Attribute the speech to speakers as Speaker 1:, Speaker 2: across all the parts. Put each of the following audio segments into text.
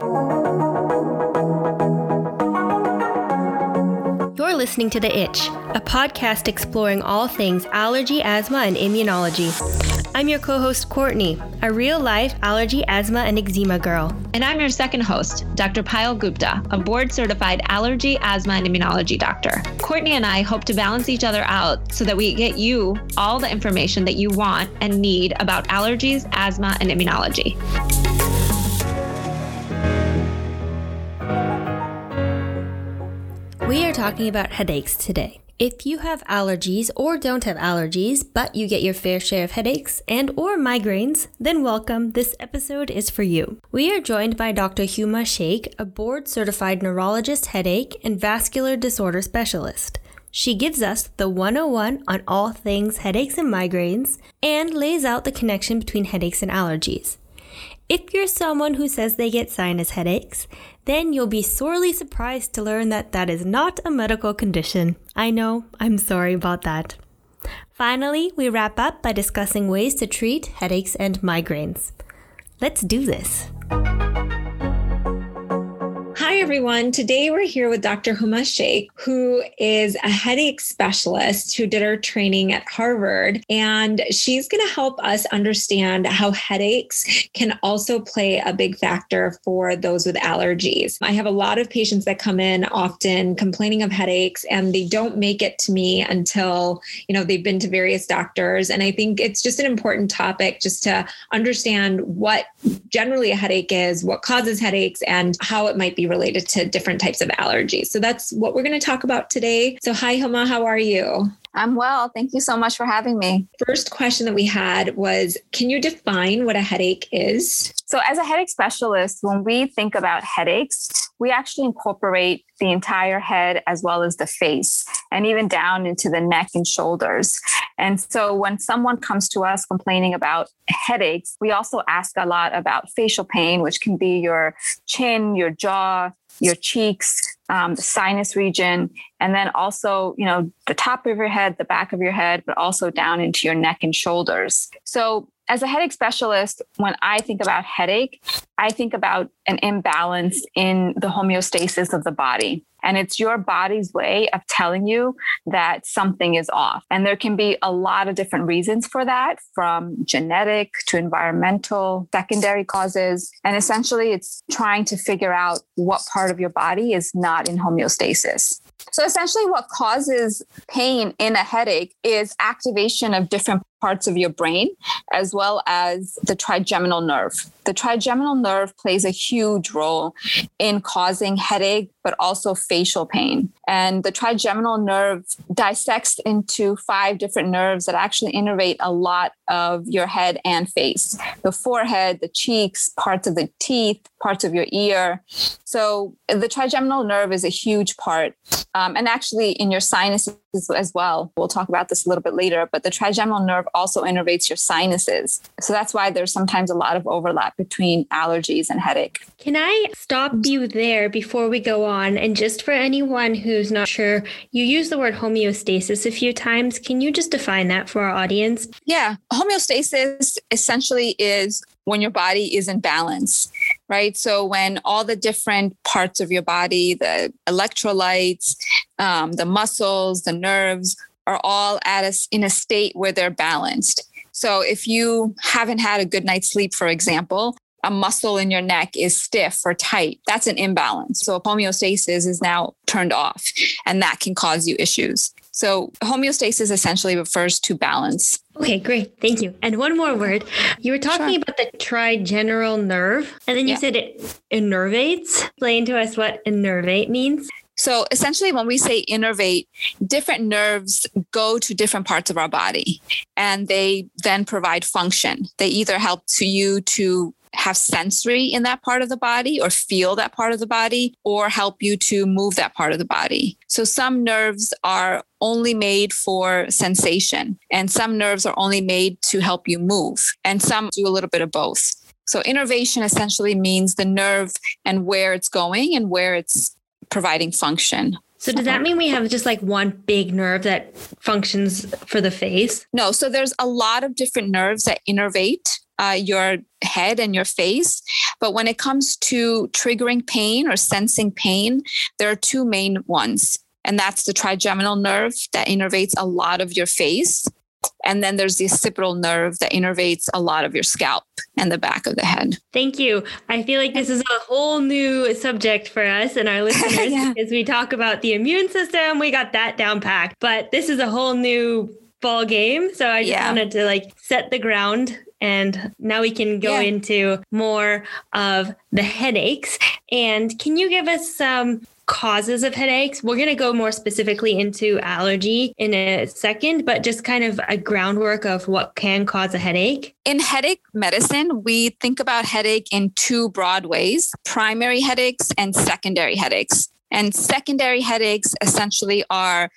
Speaker 1: You're listening to The Itch, a podcast exploring all things allergy, asthma, and immunology. I'm your co host, Courtney, a real life allergy, asthma, and eczema girl.
Speaker 2: And I'm your second host, Dr. Payal Gupta, a board certified allergy, asthma, and immunology doctor. Courtney and I hope to balance each other out so that we get you all the information that you want and need about allergies, asthma, and immunology.
Speaker 1: Talking about headaches today. If you have allergies or don't have allergies, but you get your fair share of headaches and or migraines, then welcome. This episode is for you. We are joined by Dr. Huma Sheikh, a board certified neurologist, headache, and vascular disorder specialist. She gives us the 101 on all things headaches and migraines and lays out the connection between headaches and allergies. If you're someone who says they get sinus headaches, then you'll be sorely surprised to learn that that is not a medical condition. I know, I'm sorry about that. Finally, we wrap up by discussing ways to treat headaches and migraines. Let's do this.
Speaker 2: Everyone. Today we're here with Dr. Huma Sheikh, who is a headache specialist who did her training at Harvard. And she's going to help us understand how headaches can also play a big factor for those with allergies. I have a lot of patients that come in often complaining of headaches and they don't make it to me until, you know, they've been to various doctors. And I think it's just an important topic just to understand what generally a headache is, what causes headaches, and how it might be related related to different types of allergies. So that's what we're going to talk about today. So, hi, Huma, how are you?
Speaker 3: I'm well. Thank you so much for having me.
Speaker 2: First question that we had was Can you define what a headache is?
Speaker 3: So, as a headache specialist, when we think about headaches, we actually incorporate the entire head as well as the face and even down into the neck and shoulders. And so, when someone comes to us complaining about headaches, we also ask a lot about facial pain, which can be your chin, your jaw, your cheeks, um, the sinus region, and then also, you know, the top of your head, the back of your head, but also down into your neck and shoulders. So, as a headache specialist, when I think about headache, I think about an imbalance in the homeostasis of the body. And it's your body's way of telling you that something is off. And there can be a lot of different reasons for that, from genetic to environmental, secondary causes. And essentially, it's trying to figure out what part of your body is not in homeostasis. So essentially, what causes pain in a headache is activation of different parts of your brain, as well as the trigeminal nerve. The trigeminal nerve plays a huge role in causing headache, but also facial pain. And the trigeminal nerve dissects into five different nerves that actually innervate a lot of your head and face the forehead, the cheeks, parts of the teeth, parts of your ear. So the trigeminal nerve is a huge part. Um, and actually, in your sinuses as well. We'll talk about this a little bit later, but the trigeminal nerve also innervates your sinuses. So that's why there's sometimes a lot of overlap between allergies and headache.
Speaker 1: Can I stop you there before we go on? And just for anyone who's not sure, you use the word homeostasis a few times. Can you just define that for our audience?
Speaker 3: Yeah. Homeostasis essentially is when your body is in balance right? So when all the different parts of your body, the electrolytes, um, the muscles, the nerves are all at a, in a state where they're balanced. So if you haven't had a good night's sleep, for example, a muscle in your neck is stiff or tight, that's an imbalance. So homeostasis is now turned off, and that can cause you issues. So homeostasis essentially refers to balance.
Speaker 1: Okay, great. Thank you. And one more word. You were talking sure. about the trigeminal nerve, and then you yeah. said it innervates. Explain to us what innervate means.
Speaker 3: So essentially, when we say innervate, different nerves go to different parts of our body and they then provide function. They either help to you to have sensory in that part of the body or feel that part of the body or help you to move that part of the body. So some nerves are only made for sensation and some nerves are only made to help you move and some do a little bit of both. So innervation essentially means the nerve and where it's going and where it's providing function.
Speaker 1: So does that mean we have just like one big nerve that functions for the face?
Speaker 3: No, so there's a lot of different nerves that innervate uh, your head and your face. But when it comes to triggering pain or sensing pain, there are two main ones. And that's the trigeminal nerve that innervates a lot of your face. And then there's the occipital nerve that innervates a lot of your scalp and the back of the head.
Speaker 1: Thank you. I feel like this is a whole new subject for us and our listeners yeah. as we talk about the immune system. We got that down packed, but this is a whole new ball game. So I just yeah. wanted to like set the ground and now we can go yeah. into more of the headaches. And can you give us some causes of headaches? We're going to go more specifically into allergy in a second, but just kind of a groundwork of what can cause a headache.
Speaker 3: In headache medicine, we think about headache in two broad ways primary headaches and secondary headaches. And secondary headaches essentially are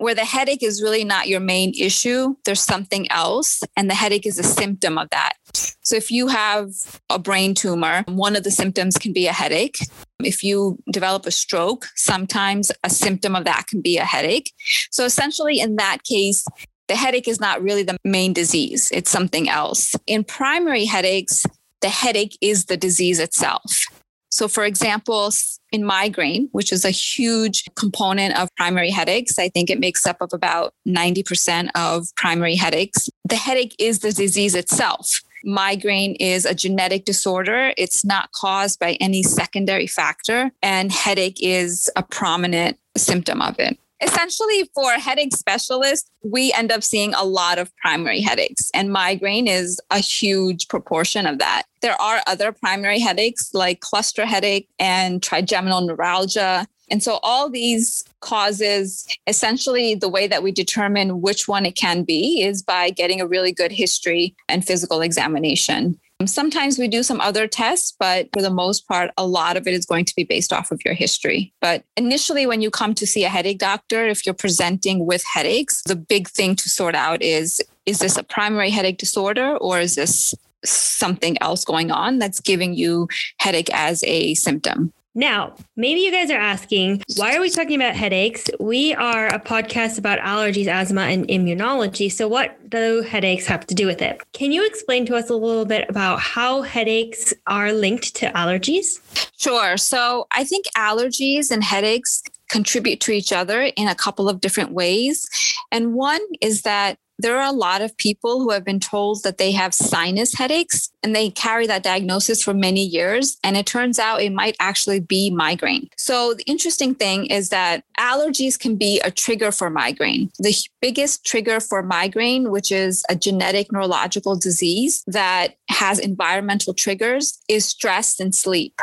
Speaker 3: where the headache is really not your main issue, there's something else, and the headache is a symptom of that. So if you have a brain tumor, one of the symptoms can be a headache. If you develop a stroke, sometimes a symptom of that can be a headache. So essentially, in that case, the headache is not really the main disease, it's something else. In primary headaches, the headache is the disease itself. So, for example, in migraine, which is a huge component of primary headaches, I think it makes up of about 90% of primary headaches. The headache is the disease itself. Migraine is a genetic disorder. It's not caused by any secondary factor, and headache is a prominent symptom of it essentially for headache specialists, we end up seeing a lot of primary headaches, and migraine is a huge proportion of that. There are other primary headaches like cluster headache and trigeminal neuralgia. And so, all these causes essentially the way that we determine which one it can be is by getting a really good history and physical examination. Sometimes we do some other tests, but for the most part, a lot of it is going to be based off of your history. But initially, when you come to see a headache doctor, if you're presenting with headaches, the big thing to sort out is is this a primary headache disorder or is this something else going on that's giving you headache as a symptom?
Speaker 1: Now, maybe you guys are asking, why are we talking about headaches? We are a podcast about allergies, asthma, and immunology. So, what do headaches have to do with it? Can you explain to us a little bit about how headaches are linked to allergies?
Speaker 3: Sure. So, I think allergies and headaches contribute to each other in a couple of different ways. And one is that there are a lot of people who have been told that they have sinus headaches and they carry that diagnosis for many years. And it turns out it might actually be migraine. So the interesting thing is that allergies can be a trigger for migraine. The biggest trigger for migraine, which is a genetic neurological disease that has environmental triggers, is stress and sleep.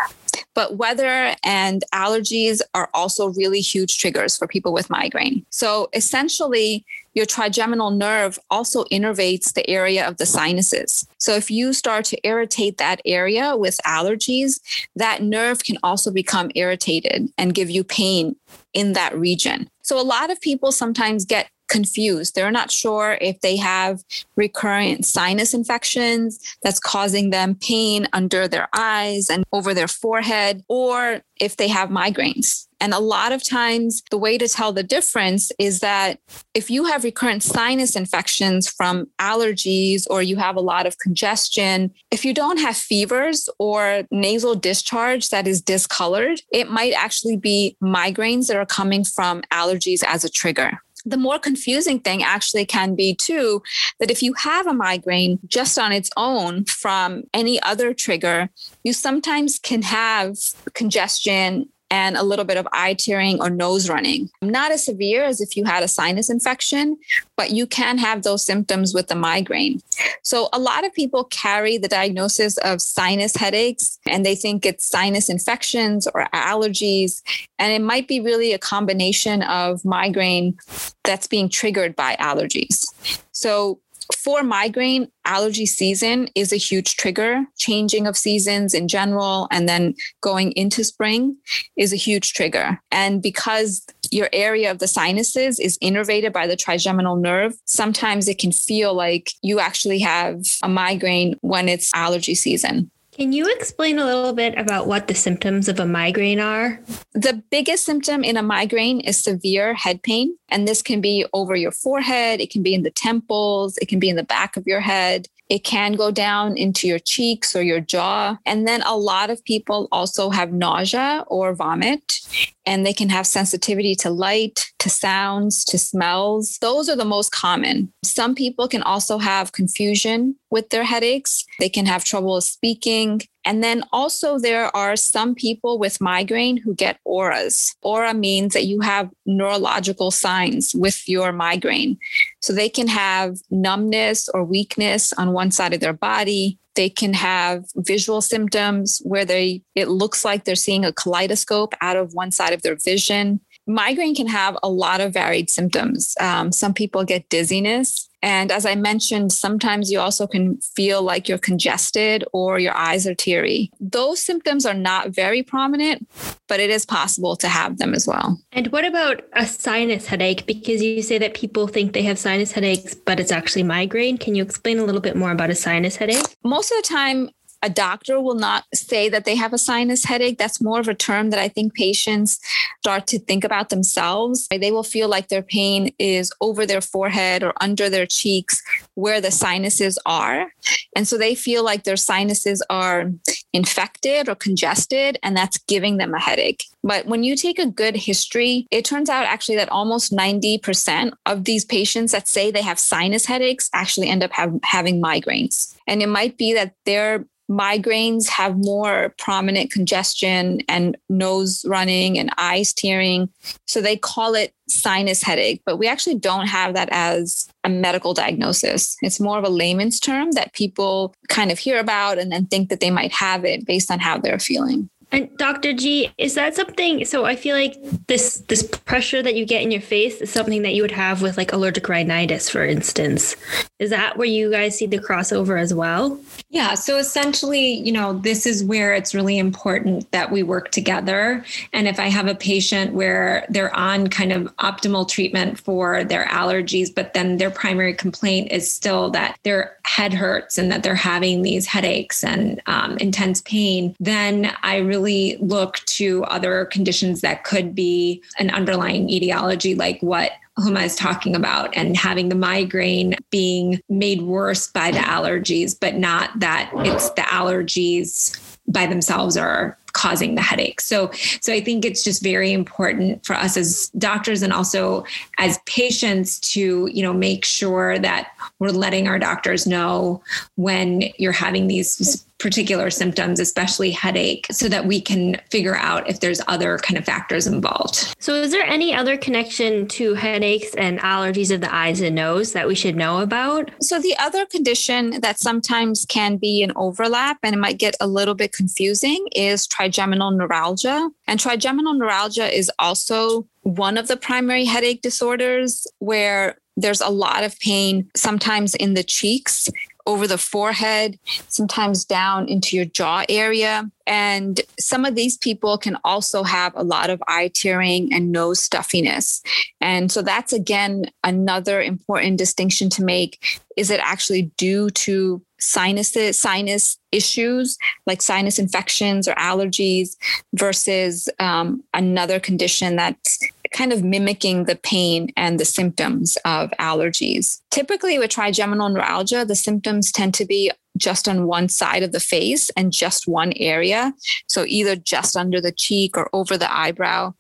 Speaker 3: But weather and allergies are also really huge triggers for people with migraine. So essentially, your trigeminal nerve also innervates the area of the sinuses. So if you start to irritate that area with allergies, that nerve can also become irritated and give you pain in that region. So a lot of people sometimes get confused. They're not sure if they have recurrent sinus infections that's causing them pain under their eyes and over their forehead, or if they have migraines. And a lot of times, the way to tell the difference is that if you have recurrent sinus infections from allergies or you have a lot of congestion, if you don't have fevers or nasal discharge that is discolored, it might actually be migraines that are coming from allergies as a trigger. The more confusing thing actually can be too that if you have a migraine just on its own from any other trigger, you sometimes can have congestion and a little bit of eye tearing or nose running. Not as severe as if you had a sinus infection, but you can have those symptoms with the migraine. So, a lot of people carry the diagnosis of sinus headaches and they think it's sinus infections or allergies. And it might be really a combination of migraine that's being triggered by allergies. So, for migraine, allergy season is a huge trigger. Changing of seasons in general, and then going into spring is a huge trigger. And because your area of the sinuses is innervated by the trigeminal nerve, sometimes it can feel like you actually have a migraine when it's allergy season.
Speaker 1: Can you explain a little bit about what the symptoms of a migraine are?
Speaker 3: The biggest symptom in a migraine is severe head pain. And this can be over your forehead, it can be in the temples, it can be in the back of your head. It can go down into your cheeks or your jaw. And then a lot of people also have nausea or vomit and they can have sensitivity to light, to sounds, to smells. Those are the most common. Some people can also have confusion with their headaches. They can have trouble speaking. And then also, there are some people with migraine who get auras. Aura means that you have neurological signs with your migraine. So they can have numbness or weakness on one side of their body. They can have visual symptoms where they it looks like they're seeing a kaleidoscope out of one side of their vision. Migraine can have a lot of varied symptoms. Um, some people get dizziness. And as I mentioned, sometimes you also can feel like you're congested or your eyes are teary. Those symptoms are not very prominent, but it is possible to have them as well.
Speaker 1: And what about a sinus headache? Because you say that people think they have sinus headaches, but it's actually migraine. Can you explain a little bit more about a sinus headache?
Speaker 3: Most of the time, a doctor will not say that they have a sinus headache. That's more of a term that I think patients start to think about themselves. They will feel like their pain is over their forehead or under their cheeks where the sinuses are. And so they feel like their sinuses are infected or congested, and that's giving them a headache. But when you take a good history, it turns out actually that almost 90% of these patients that say they have sinus headaches actually end up have, having migraines. And it might be that they're migraines have more prominent congestion and nose running and eyes tearing. So they call it sinus headache, but we actually don't have that as a medical diagnosis. It's more of a layman's term that people kind of hear about and then think that they might have it based on how they're feeling.
Speaker 1: And Dr. G, is that something? So I feel like this this pressure that you get in your face is something that you would have with like allergic rhinitis, for instance. Is that where you guys see the crossover as well?
Speaker 2: Yeah. So essentially, you know, this is where it's really important that we work together. And if I have a patient where they're on kind of optimal treatment for their allergies, but then their primary complaint is still that their head hurts and that they're having these headaches and um, intense pain, then I really really look to other conditions that could be an underlying etiology, like what Huma is talking about, and having the migraine being made worse by the allergies, but not that it's the allergies by themselves are causing the headache. So so I think it's just very important for us as doctors and also as patients to, you know, make sure that we're letting our doctors know when you're having these particular symptoms, especially headache, so that we can figure out if there's other kind of factors involved.
Speaker 1: So, is there any other connection to headaches and allergies of the eyes and nose that we should know about?
Speaker 3: So, the other condition that sometimes can be an overlap and it might get a little bit confusing is trigeminal neuralgia. And trigeminal neuralgia is also one of the primary headache disorders where there's a lot of pain, sometimes in the cheeks over the forehead, sometimes down into your jaw area. And some of these people can also have a lot of eye tearing and nose stuffiness. And so that's again another important distinction to make. Is it actually due to sinus sinus issues like sinus infections or allergies versus um, another condition that's kind of mimicking the pain and the symptoms of allergies. Typically, with trigeminal neuralgia, the symptoms tend to be just on one side of the face and just one area. So either just under the cheek or over the eyebrow.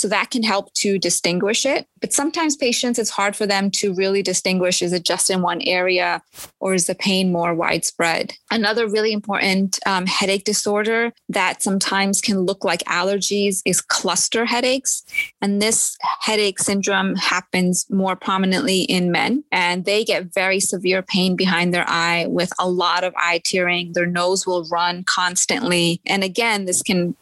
Speaker 3: So that can help to distinguish it. But sometimes patients, it's hard for them to really distinguish is it just in one area or is the pain more widespread? Another really important um, headache disorder that sometimes can look like allergies is cluster headaches. And this headache syndrome happens more prominently in men, and they get very severe pain behind their eye with a lot of eye tearing. Their nose will run constantly. And again, this can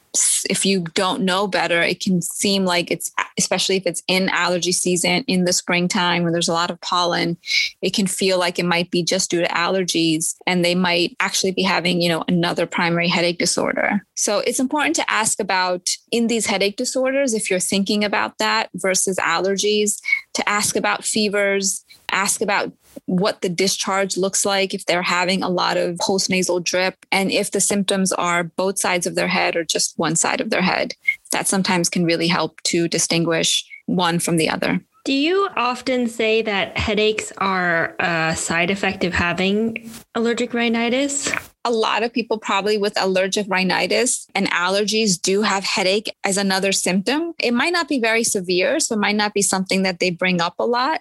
Speaker 3: if you don't know better, it can seem like it's, especially if it's in allergy season in the springtime when there's a lot of pollen, it can feel like it might be just due to allergies and they might actually be having, you know, another primary headache disorder. So it's important to ask about in these headache disorders, if you're thinking about that versus allergies, to ask about fevers, ask about what the discharge looks like if they're having a lot of postnasal drip and if the symptoms are both sides of their head or just one side of their head. That sometimes can really help to distinguish one from the other.
Speaker 1: Do you often say that headaches are a side effect of having allergic rhinitis?
Speaker 3: A lot of people, probably with allergic rhinitis and allergies, do have headache as another symptom. It might not be very severe, so it might not be something that they bring up a lot,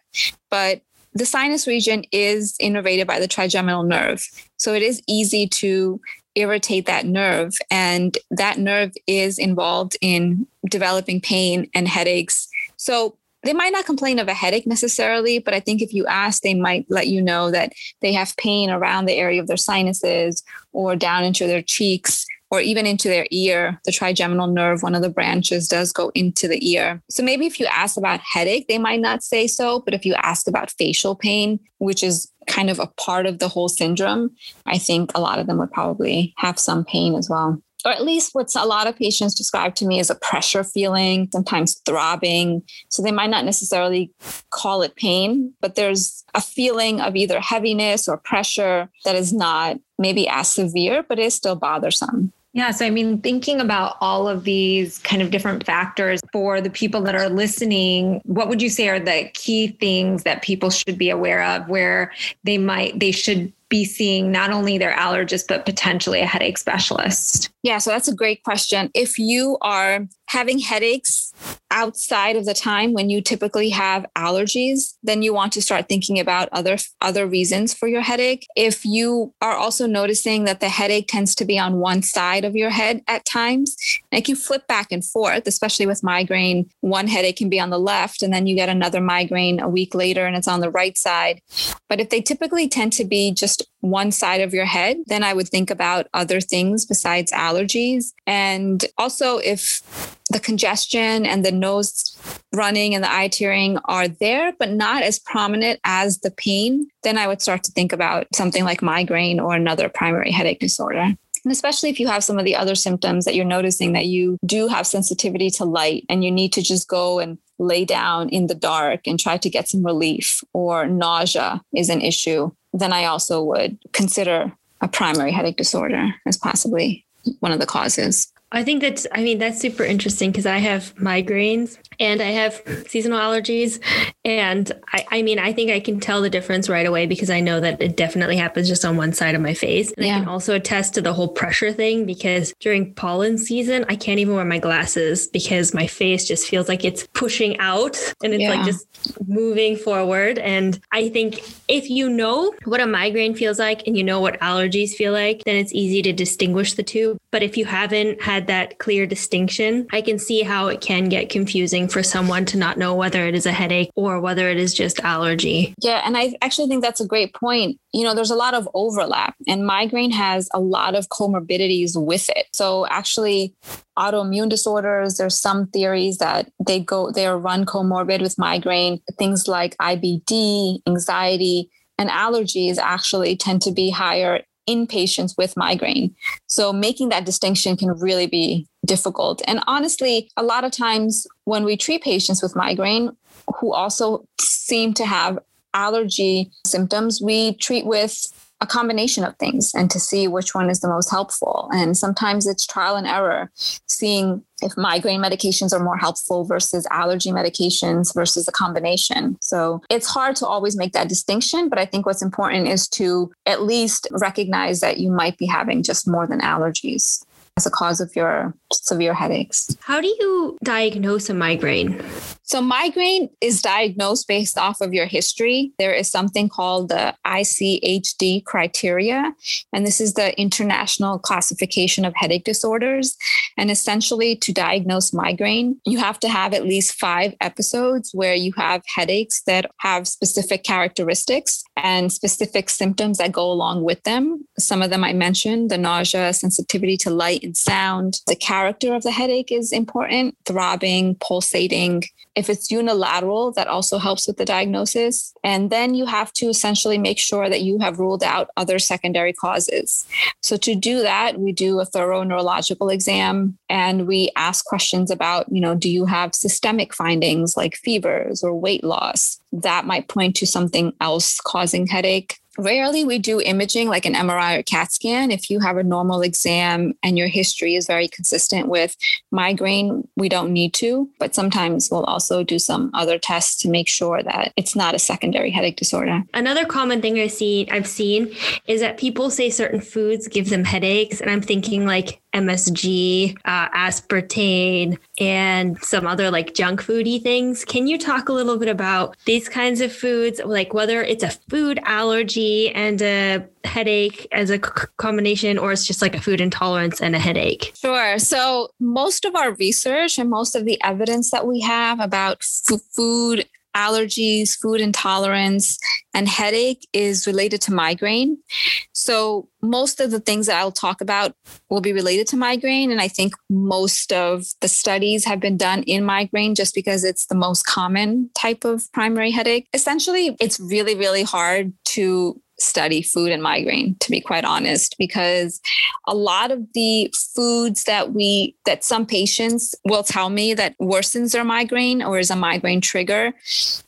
Speaker 3: but the sinus region is innervated by the trigeminal nerve. So it is easy to irritate that nerve. And that nerve is involved in developing pain and headaches. So they might not complain of a headache necessarily, but I think if you ask, they might let you know that they have pain around the area of their sinuses or down into their cheeks or even into their ear. The trigeminal nerve, one of the branches, does go into the ear. So maybe if you ask about headache, they might not say so. But if you ask about facial pain, which is kind of a part of the whole syndrome, I think a lot of them would probably have some pain as well or at least what a lot of patients describe to me as a pressure feeling, sometimes throbbing. So they might not necessarily call it pain, but there's a feeling of either heaviness or pressure that is not maybe as severe, but is still bothersome.
Speaker 2: Yeah. So, I mean, thinking about all of these kind of different factors for the people that are listening, what would you say are the key things that people should be aware of where they might, they should be seeing not only their allergist, but potentially a headache specialist?
Speaker 3: Yeah, so that's a great question. If you are having headaches outside of the time when you typically have allergies, then you want to start thinking about other other reasons for your headache. If you are also noticing that the headache tends to be on one side of your head at times, like you flip back and forth, especially with migraine, one headache can be on the left and then you get another migraine a week later and it's on the right side. But if they typically tend to be just one side of your head, then I would think about other things besides allergies. And also if the congestion and the nose running and the eye tearing are there, but not as prominent as the pain, then I would start to think about something like migraine or another primary headache disorder. And especially if you have some of the other symptoms that you're noticing that you do have sensitivity to light and you need to just go and lay down in the dark and try to get some relief, or nausea is an issue, then I also would consider a primary headache disorder as possibly one of the causes.
Speaker 1: I think that's, I mean, that's super interesting because I have migraines and I have seasonal allergies. And I, I mean, I think I can tell the difference right away because I know that it definitely happens just on one side of my face. And yeah. I can also attest to the whole pressure thing because during pollen season, I can't even wear my glasses because my face just feels like it's pushing out and it's yeah. like just moving forward. And I think if you know what a migraine feels like and you know what allergies feel like, then it's easy to distinguish the two. But if you haven't had had that clear distinction, I can see how it can get confusing for someone to not know whether it is a headache or whether it is just allergy.
Speaker 3: Yeah. And I actually think that's a great point. You know, there's a lot of overlap, and migraine has a lot of comorbidities with it. So, actually, autoimmune disorders there's some theories that they go they are run comorbid with migraine things like ibd anxiety and allergies actually tend to be higher in patients with migraine. So making that distinction can really be difficult. And honestly, a lot of times when we treat patients with migraine who also seem to have allergy symptoms, we treat with a combination of things and to see which one is the most helpful. And sometimes it's trial and error, seeing if migraine medications are more helpful versus allergy medications versus a combination. So it's hard to always make that distinction, but I think what's important is to at least recognize that you might be having just more than allergies as a cause of your severe headaches.
Speaker 1: How do you diagnose a migraine?
Speaker 3: So, migraine is diagnosed based off of your history. There is something called the ICHD criteria, and this is the International Classification of Headache Disorders. And essentially, to diagnose migraine, you have to have at least five episodes where you have headaches that have specific characteristics and specific symptoms that go along with them. Some of them I mentioned the nausea, sensitivity to light and sound, the character of the headache is important, throbbing, pulsating. If it's unilateral, that also helps with the diagnosis. And then you have to essentially make sure that you have ruled out other secondary causes. So to do that, we do a thorough neurological exam and we ask questions about, you know, do you have systemic findings like fevers or weight loss? That might point to something else causing headache rarely we do imaging like an MRI or CAT scan. If you have a normal exam and your history is very consistent with migraine, we don't need to. But sometimes we'll also do some other tests to make sure that it's not a secondary headache disorder.
Speaker 1: Another common thing I've seen I've seen is that people say certain foods give them headaches, and I'm thinking like MSG, uh, aspartame, and some other like junk foody things. Can you talk a little bit about these kinds of foods, like whether it's a food allergy and a headache as a c- combination, or it's just like a food intolerance and a headache?
Speaker 3: Sure. So, most of our research and most of the evidence that we have about f- food allergies, food intolerance, and headache is related to migraine. So, most of the things that I'll talk about will be related to migraine. And I think most of the studies have been done in migraine just because it's the most common type of primary headache. Essentially, it's really, really hard to study food and migraine to be quite honest because a lot of the foods that we that some patients will tell me that worsens their migraine or is a migraine trigger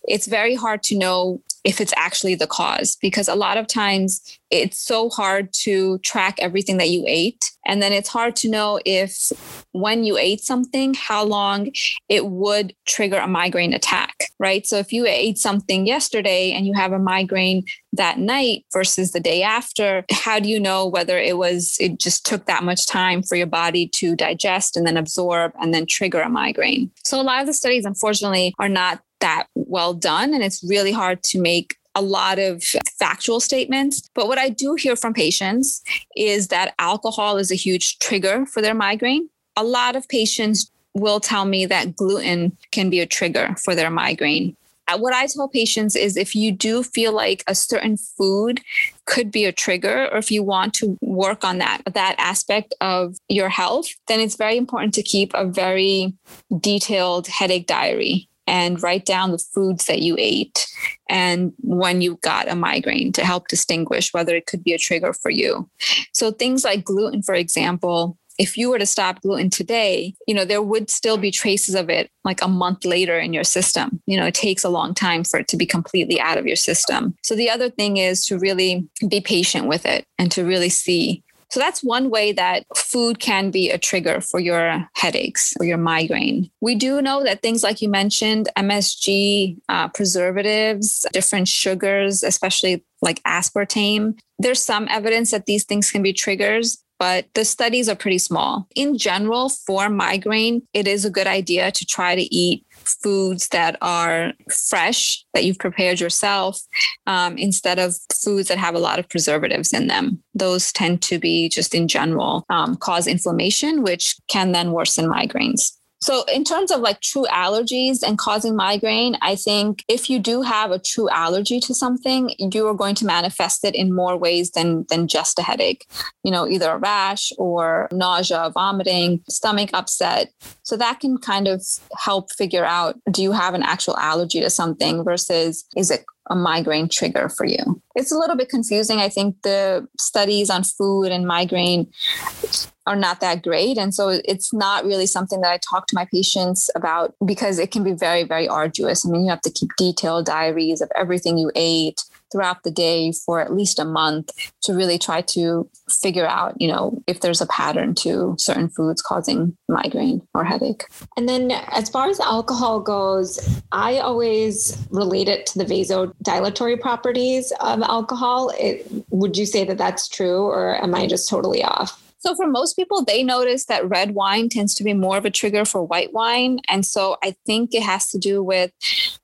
Speaker 3: it's very hard to know if it's actually the cause because a lot of times it's so hard to track everything that you ate. And then it's hard to know if when you ate something how long it would trigger a migraine attack right? So if you ate something yesterday and you have a migraine that night versus the day after how do you know whether it was it just took that much time for your body to digest and then absorb and then trigger a migraine? So a lot of the studies unfortunately are not that well done. And it's really hard to make a lot of factual statements. But what I do hear from patients is that alcohol is a huge trigger for their migraine. A lot of patients will tell me that gluten can be a trigger for their migraine. Uh, what I tell patients is if you do feel like a certain food could be a trigger or if you want to work on that that aspect of your health, then it's very important to keep a very detailed headache diary and write down the foods that you ate and when you got a migraine to help distinguish whether it could be a trigger for you. So things like gluten, for example, if you were to stop gluten today, you know, there would still be traces of it like a month later in your system. You know, it takes a long time for it to be completely out of your system. So the other thing is to really be patient with it and to really see so that's one way that food can be a trigger for your headaches or your migraine. We do know that things like you mentioned, MSG, uh, preservatives, different sugars, especially like aspartame, there's some evidence that these things can be triggers but the studies are pretty small. In general, for migraine, it is a good idea to try to eat foods that are fresh that you've prepared yourself um, instead of foods that have a lot of preservatives in them. Those tend to be just in general um, cause inflammation, which can then worsen migraines. So, in terms of like true allergies and causing migraine, I think if you do have a true allergy to something, you are going to manifest it in more ways than than just a headache. You know, either a rash or nausea, vomiting, stomach upset. So that can kind of help figure out do you have an actual allergy to something versus is it a migraine trigger for you. It's a little bit confusing. I think the studies on food and migraine are not that great. And so it's not really something that I talk to my patients about because it can be very, very arduous. I mean, you have to keep detailed diaries of everything you ate throughout the day for at least a month to really try to figure out, you know, if there's a pattern to certain foods causing migraine or headache.
Speaker 2: And then as far as alcohol goes, I always relate it to the vasodilatory properties of alcohol. It, would you say that that's true or am I just totally off?
Speaker 3: So for most people, they notice that red wine tends to be more of a trigger for white wine. And so I think it has to do with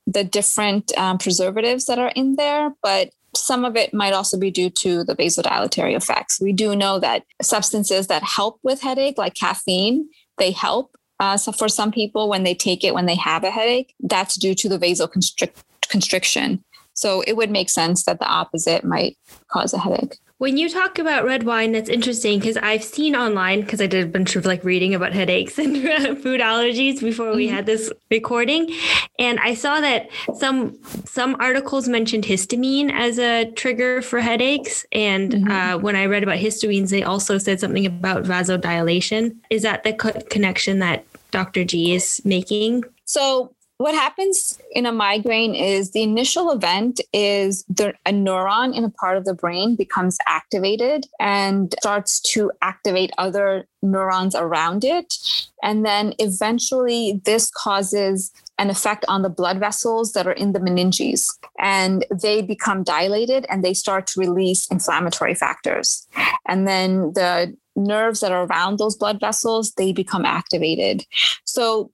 Speaker 3: the different um, preservatives that are in there. But some of it might also be due to the vasodilatory effects. We do know that substances that help with headache, like caffeine, they help. Uh, so for some people, when they take it when they have a headache, that's due to the vasoconstriction. So it would make sense that the opposite might cause a headache.
Speaker 1: When you talk about red wine, that's interesting because I've seen online because I did a bunch of like reading about headaches and food allergies before we mm-hmm. had this recording, and I saw that some some articles mentioned histamine as a trigger for headaches, and mm-hmm. uh, when I read about histamines, they also said something about vasodilation. Is that the co- connection that Dr. G is making?
Speaker 3: So what happens in a migraine is the initial event is the, a neuron in a part of the brain becomes activated and starts to activate other neurons around it. And then eventually, this causes an effect on the blood vessels that are in the meninges and they become dilated and they start to release inflammatory factors and then the nerves that are around those blood vessels they become activated. So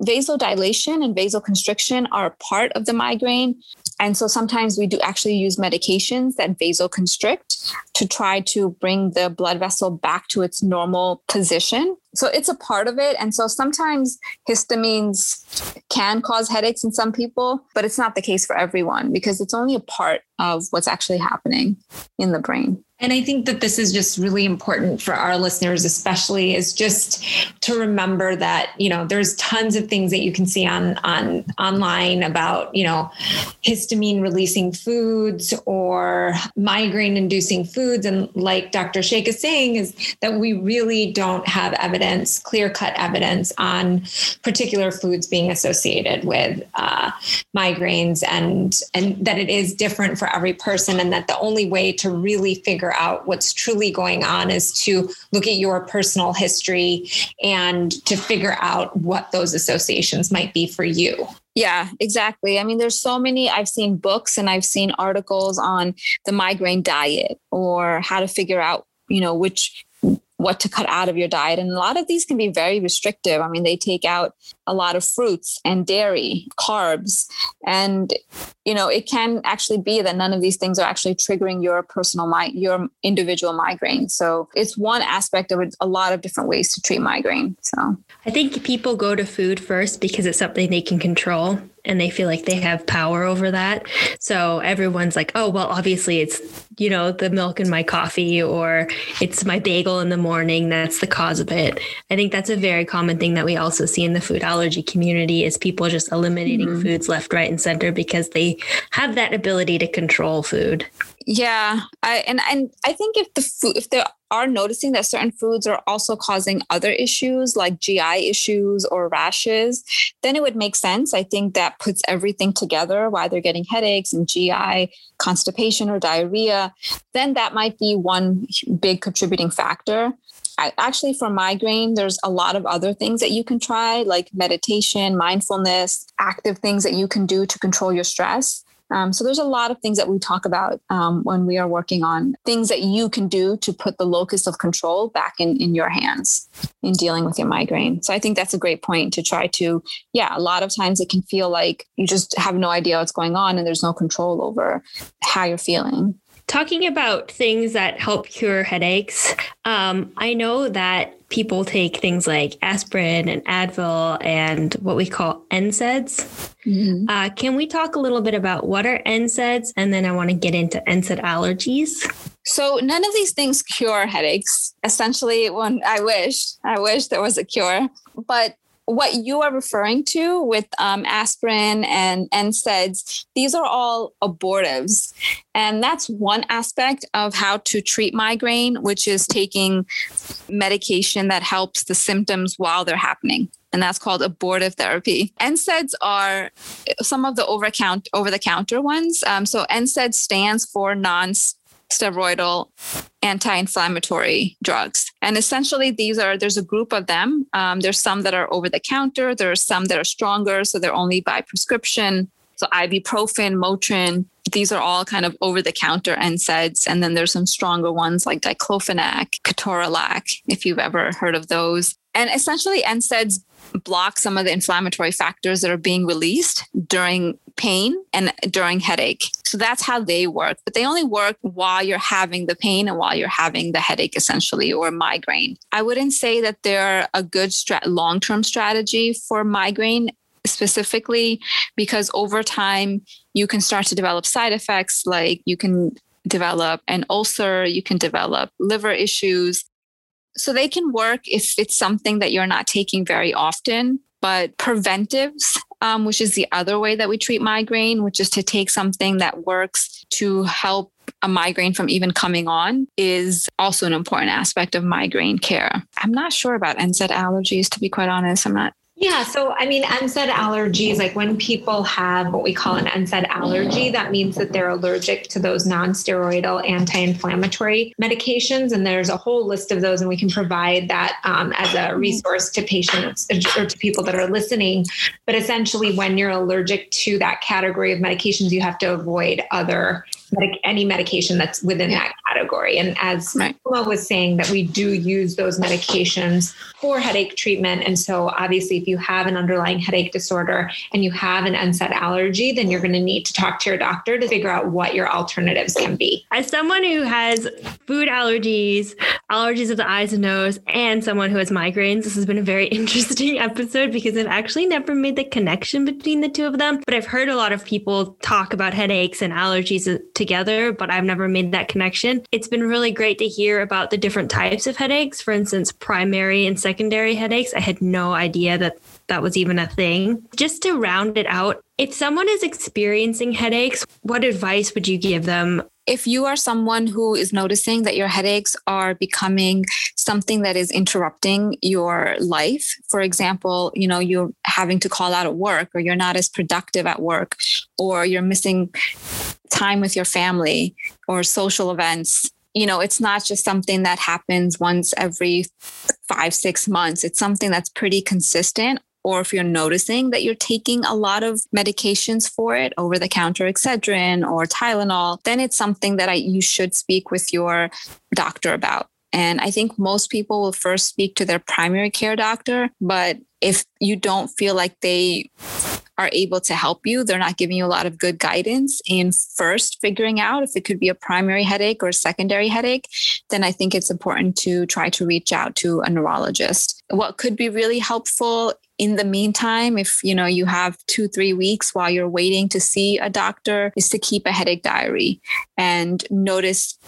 Speaker 3: vasodilation and vasoconstriction are part of the migraine. And so sometimes we do actually use medications that vasoconstrict to try to bring the blood vessel back to its normal position. So it's a part of it. And so sometimes histamines can cause headaches in some people but it's not the case for everyone because it's only a part of what's actually happening in the brain
Speaker 2: and I think that this is just really important for our listeners, especially is just to remember that, you know, there's tons of things that you can see on on online about, you know, histamine releasing foods or migraine inducing foods. And like Dr. Sheikh is saying, is that we really don't have evidence, clear cut evidence on particular foods being associated with uh, migraines and and that it is different for every person and that the only way to really figure out what's truly going on is to look at your personal history and to figure out what those associations might be for you.
Speaker 3: Yeah, exactly. I mean, there's so many. I've seen books and I've seen articles on the migraine diet or how to figure out, you know, which what to cut out of your diet. And a lot of these can be very restrictive. I mean, they take out a lot of fruits and dairy, carbs. And, you know, it can actually be that none of these things are actually triggering your personal, mi- your individual migraine. So it's one aspect of a lot of different ways to treat migraine. So
Speaker 1: I think people go to food first because it's something they can control and they feel like they have power over that. So everyone's like, oh, well, obviously it's, you know, the milk in my coffee or it's my bagel in the morning. That's the cause of it. I think that's a very common thing that we also see in the food allergy community is people just eliminating mm-hmm. foods left, right, and center because they have that ability to control food.
Speaker 3: Yeah, I and and I think if the food if they are noticing that certain foods are also causing other issues like GI issues or rashes, then it would make sense. I think that puts everything together why they're getting headaches and GI constipation or diarrhea. Then that might be one big contributing factor. Actually, for migraine, there's a lot of other things that you can try, like meditation, mindfulness, active things that you can do to control your stress. Um, so there's a lot of things that we talk about um, when we are working on things that you can do to put the locus of control back in, in your hands in dealing with your migraine. So I think that's a great point to try to, yeah, a lot of times it can feel like you just have no idea what's going on and there's no control over how you're feeling.
Speaker 1: Talking about things that help cure headaches, um, I know that people take things like aspirin and Advil and what we call NSAIDs. Mm-hmm. Uh, can we talk a little bit about what are NSAIDs? And then I want to get into NSAID allergies.
Speaker 3: So none of these things cure headaches. Essentially, when I wish, I wish there was a cure. But what you are referring to with um, aspirin and NSAIDs, these are all abortives. And that's one aspect of how to treat migraine, which is taking medication that helps the symptoms while they're happening. And that's called abortive therapy. NSAIDs are some of the over count over the counter ones. Um, so NSAID stands for non steroidal anti-inflammatory drugs and essentially these are there's a group of them um, there's some that are over the counter there are some that are stronger so they're only by prescription so ibuprofen motrin these are all kind of over the counter NSAIDs. And then there's some stronger ones like diclofenac, ketorolac, if you've ever heard of those. And essentially, NSAIDs block some of the inflammatory factors that are being released during pain and during headache. So that's how they work. But they only work while you're having the pain and while you're having the headache, essentially, or migraine. I wouldn't say that they're a good stra- long term strategy for migraine specifically because over time you can start to develop side effects like you can develop an ulcer, you can develop liver issues. So they can work if it's something that you're not taking very often, but preventives, um, which is the other way that we treat migraine, which is to take something that works to help a migraine from even coming on, is also an important aspect of migraine care. I'm not sure about NSAID allergies, to be quite honest. I'm not
Speaker 2: Yeah. So, I mean, NSAID allergies, like when people have what we call an NSAID allergy, that means that they're allergic to those non steroidal anti inflammatory medications. And there's a whole list of those, and we can provide that um, as a resource to patients or to people that are listening. But essentially, when you're allergic to that category of medications, you have to avoid other medic- any medication that's within yeah. that category. And as right. was saying, that we do use those medications for headache treatment. And so, obviously, if you have an underlying headache disorder and you have an NSAID allergy, then you're going to need to talk to your doctor to figure out what your alternatives can be.
Speaker 1: As someone who has food allergies, allergies of the eyes and nose, and someone who has migraines, this has been a very interesting episode because I've actually never made the connection between the two of them. But I've heard a lot of people talk about headaches and allergies together, but I've never made that connection. It's been really great to hear about the different types of headaches. For instance, primary and secondary headaches. I had no idea that that was even a thing. Just to round it out, if someone is experiencing headaches, what advice would you give them?
Speaker 3: If you are someone who is noticing that your headaches are becoming something that is interrupting your life, for example, you know, you're having to call out at work or you're not as productive at work or you're missing time with your family or social events you know, it's not just something that happens once every five, six months. It's something that's pretty consistent. Or if you're noticing that you're taking a lot of medications for it, over the counter Excedrin or Tylenol, then it's something that I, you should speak with your doctor about. And I think most people will first speak to their primary care doctor. But if you don't feel like they are able to help you. They're not giving you a lot of good guidance in first figuring out if it could be a primary headache or a secondary headache, then I think it's important to try to reach out to a neurologist. What could be really helpful in the meantime if you know you have two three weeks while you're waiting to see a doctor is to keep a headache diary and notice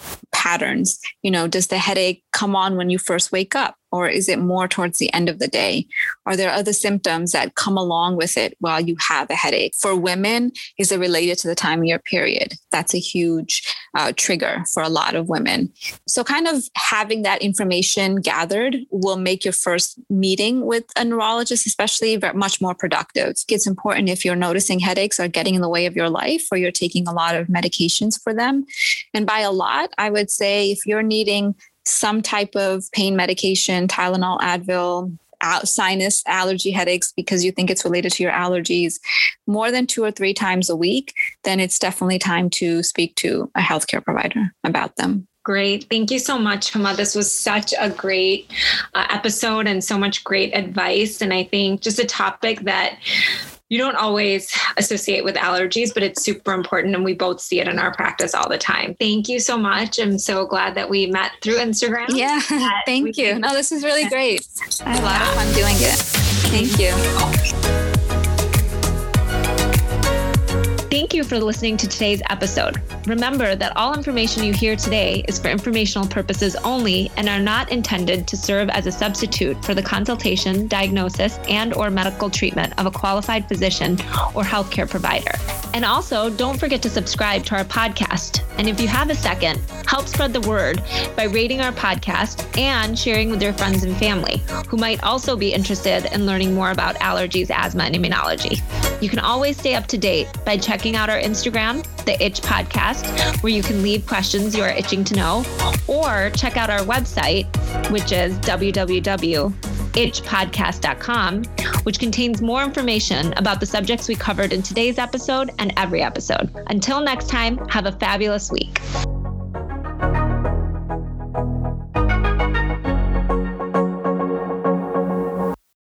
Speaker 3: patterns. You know does the headache come on when you first wake up or is it more towards the end of the day? Are there other symptoms that come along with it while you have a headache? For women, is it related to the time of your period? That's a huge uh, trigger for a lot of women. So, kind of having that information gathered will make your first meeting with a neurologist, especially much more productive. It's important if you're noticing headaches are getting in the way of your life or you're taking a lot of medications for them. And by a lot, I would say if you're needing some type of pain medication, Tylenol, Advil, sinus allergy headaches because you think it's related to your allergies more than two or three times a week, then it's definitely time to speak to a healthcare provider about them.
Speaker 2: Great. Thank you so much, Huma. This was such a great uh, episode and so much great advice. And I think just a topic that you don't always associate with allergies, but it's super important. And we both see it in our practice all the time. Thank you so much. I'm so glad that we met through Instagram.
Speaker 3: Yeah. Thank you. No, this is really great. I had a lot of fun doing it. Thank you.
Speaker 2: Thank you for listening to today's episode. Remember that all information you hear today is for informational purposes only and are not intended to serve as a substitute for the consultation, diagnosis, and or medical treatment of a qualified physician or healthcare provider. And also, don't forget to subscribe to our podcast. And if you have a second, help spread the word by rating our podcast and sharing with your friends and family who might also be interested in learning more about allergies, asthma, and immunology. You can always stay up to date by checking out our Instagram, The Itch Podcast, where you can leave questions you are itching to know, or check out our website, which is www.itchpodcast.com, which contains more information about the subjects we covered in today's episode and every episode. Until next time, have a fabulous week.